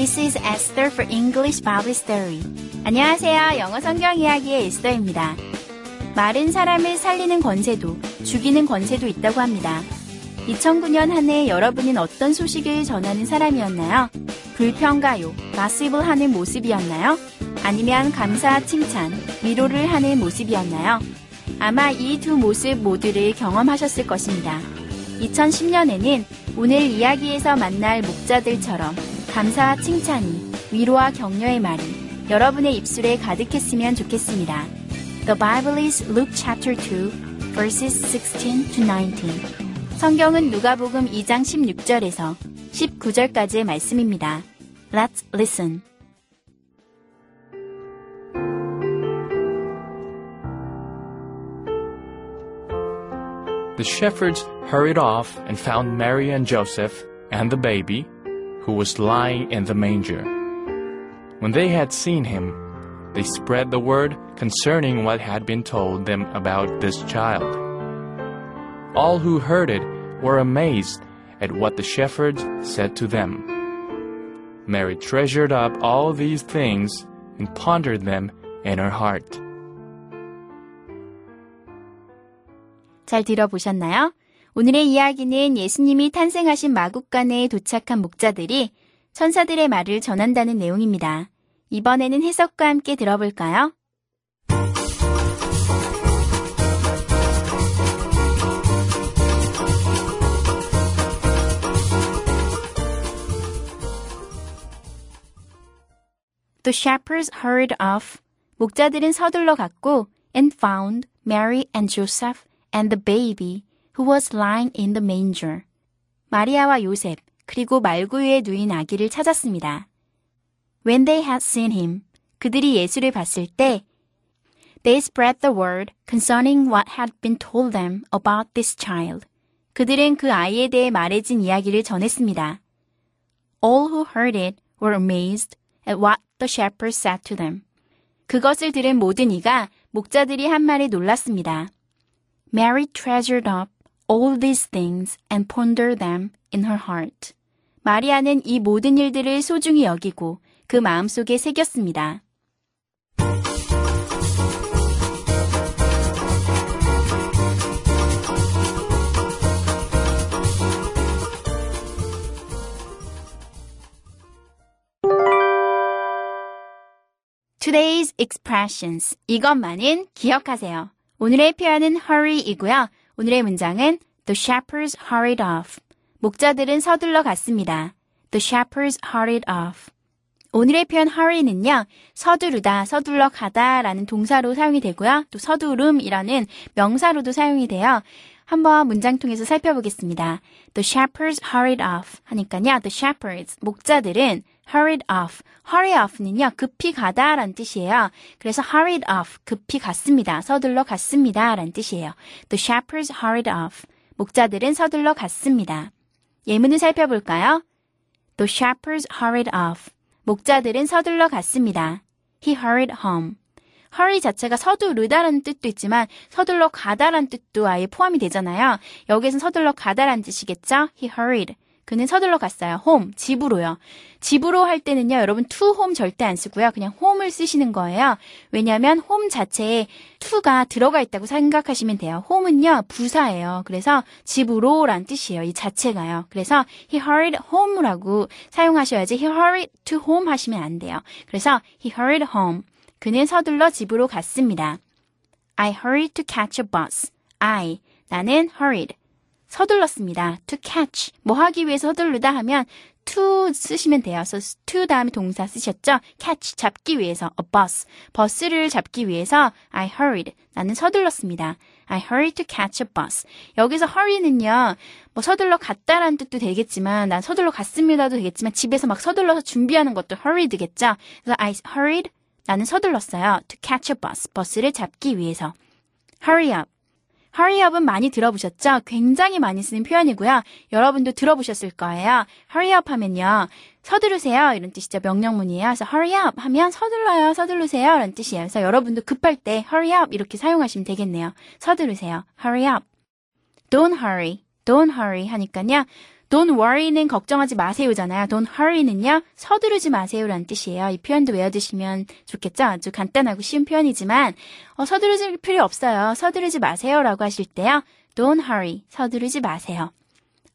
This is Esther for English Bible Story. 안녕하세요. 영어 성경 이야기의 에스더입니다. 마른 사람을 살리는 권세도 죽이는 권세도 있다고 합니다. 2009년 한 해 여러분은 어떤 소식을 전하는 사람이었나요? 불평가요, 가십을 하는 모습이었나요? 아니면 감사, 칭찬, 위로를 하는 모습이었나요? 아마 이 두 모습 모두를 경험하셨을 것입니다. 2010년에는 오늘 이야기에서 만날 목자들처럼 감사와 칭찬이 위로와 격려의 말이 여러분의 입술에 가득했으면 좋겠습니다. The Bible is Luke chapter 2, verses 16 to 19. 성경은 누가복음 2장 16절에서 19절까지의 말씀입니다. Let's listen. The shepherds hurried off and found Mary and Joseph and the baby, who was lying in the manger. When they had seen him, they spread the word concerning what had been told them about this child. All who heard it were amazed at what the shepherds said to them. Mary treasured up all these things and pondered them in her heart. 잘 들어보셨나요? 오늘의 이야기는 예수님이 탄생하신 마국간에 도착한 목자들이 천사들의 말을 전한다는 내용입니다. 이번에는 해석과 함께 들어볼까요? The shepherds hurried off. 목자들은 서둘러 갔고 and found Mary and Joseph and the baby who was lying in the manger. 마리아와 요셉 그리고 말구유에 누인 아기를 찾았습니다. When they had seen him, 그들이 예수를 봤을 때 They spread the word concerning what had been told them about this child. 그들은 그 아이에 대해 말해진 이야기를 전했습니다. All who heard it were amazed at what the shepherds said to them. 그것을 들은 모든 이가 목자들이 한 말에 놀랐습니다. Mary treasured up all these things and pondered them in her heart. 마리아는 이 모든 일들을 소중히 여기고 그 마음속에 새겼습니다. Today's expressions. 이것만은 기억하세요. 오늘의 표현은 hurry이고요. 오늘의 문장은 The shepherds hurried off. 목자들은 서둘러 갔습니다. The shepherds hurried off. 오늘의 표현 hurry는요, 서두르다, 서둘러 가다 라는 동사로 사용이 되고요. 또 서두름이라는 명사로도 사용이 돼요. 한번 문장 통해서 살펴보겠습니다. The shepherds hurried off 하니까요. The shepherds, 목자들은 hurried off. hurry off는요, 급히 가다 라는 뜻이에요. 그래서 hurried off, 급히 갔습니다. 서둘러 갔습니다. 라는 뜻이에요. The shepherds hurried off. 목자들은 서둘러 갔습니다. 예문을 살펴볼까요? The shepherds hurried off. 목자들은 서둘러 갔습니다. He hurried home. hurry 자체가 서두르다라는 뜻도 있지만 서둘러 가다라는 뜻도 아예 포함이 되잖아요. 여기에서는 서둘러 가다라는 뜻이겠죠? He hurried. 그는 서둘러 갔어요. home, 집으로요. 집으로 할 때는요, 여러분 to home 절대 안 쓰고요. 그냥 home을 쓰시는 거예요. 왜냐하면 home 자체에 to가 들어가 있다고 생각하시면 돼요. home은요, 부사예요. 그래서 집으로란 뜻이에요. 이 자체가요. 그래서 he hurried home라고 사용하셔야지 he hurried to home 하시면 안 돼요. 그래서 he hurried home. 그는 서둘러 집으로 갔습니다. I hurried to catch a bus. I, 나는 hurried. 서둘렀습니다. to catch. 뭐 하기 위해서 서두르다 하면 to 쓰시면 돼요. 그래서 to 다음에 동사 쓰셨죠? catch, 잡기 위해서. a bus. 버스를 잡기 위해서 I hurried. 나는 서둘렀습니다. I hurry to catch a bus. 여기서 hurry는요, 뭐 서둘러 갔다라는 뜻도 되겠지만, 난 서둘러 갔습니다도 되겠지만, 집에서 막 서둘러서 준비하는 것도 hurried겠죠? 그래서 I hurried, 나는 서둘렀어요. To catch a bus. 버스를 잡기 위해서. hurry up. Hurry up은 많이 들어보셨죠? 굉장히 많이 쓰는 표현이고요. 여러분도 들어보셨을 거예요. hurry up 하면요. 서두르세요. 이런 뜻이죠. 명령문이에요. 그래서 hurry up 하면 서둘러요. 서두르세요. 이런 뜻이에요. 그래서 여러분도 급할 때 hurry up 이렇게 사용하시면 되겠네요. 서두르세요. hurry up. don't hurry. don't hurry 하니까요. Don't worry는 걱정하지 마세요잖아요. Don't hurry는요, 서두르지 마세요라는 뜻이에요. 이 표현도 외워두시면 좋겠죠? 아주 간단하고 쉬운 표현이지만, 어, 서두르지 필요 없어요. 서두르지 마세요라고 하실 때요. Don't hurry. 서두르지 마세요.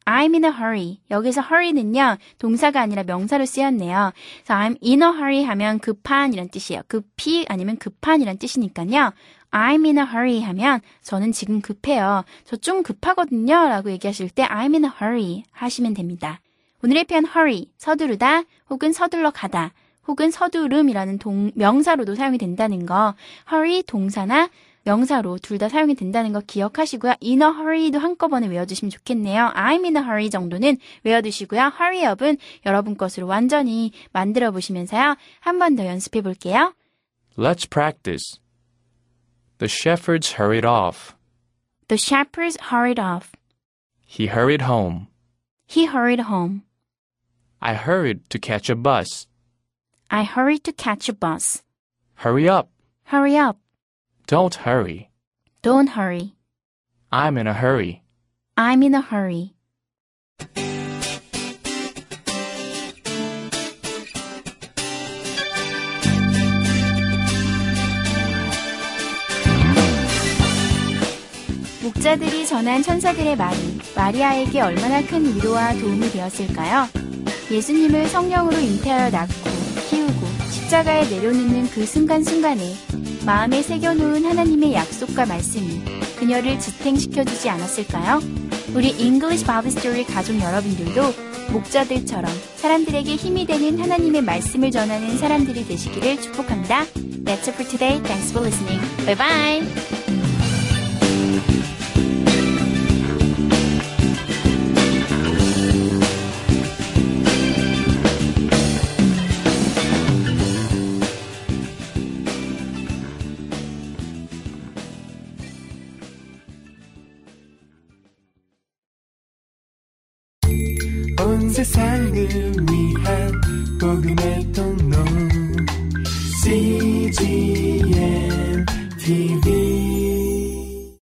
I'm in a hurry. 여기서 hurry는요, 동사가 아니라 명사로 쓰였네요. 그래서 I'm in a hurry 하면 급한 이란 뜻이에요. 급히 아니면 급한 이란 뜻이니까요. I'm in a hurry 하면 저는 지금 급해요. 저 좀 급하거든요. 라고 얘기하실 때 I'm in a hurry 하시면 됩니다. 오늘의 표현 hurry, 서두르다 혹은 서둘러 가다 혹은 서두름이라는 동, 명사로도 사용이 된다는 거 hurry 동사나 명사로 둘 다 사용이 된다는 거 기억하시고요. in a hurry도 한꺼번에 외워주시면 좋겠네요. I'm in a hurry 정도는 외워두시고요. hurry up은 여러분 것으로 완전히 만들어 보시면서요. 한 번 더 연습해 볼게요. Let's practice. The shepherds hurried off. The shepherds hurried off. He hurried home. He hurried home. I hurried to catch a bus. I hurried to catch a bus. Hurry up. Hurry up. Don't hurry. Don't hurry. I'm in a hurry. I'm in a hurry. 목자들이 전한 천사들의 말이 마리아에게 얼마나 큰 위로와 도움이 되었을까요? 예수님을 성령으로 잉태하여 낳고 키우고 십자가에 내려놓는 그 순간순간에 마음에 새겨놓은 하나님의 약속과 말씀이 그녀를 지탱시켜주지 않았을까요? 우리 English Bible Story 가족 여러분들도 목자들처럼 사람들에게 힘이 되는 하나님의 말씀을 전하는 사람들이 되시기를 축복합니다. That's it for today. Thanks for listening. Bye bye. 온세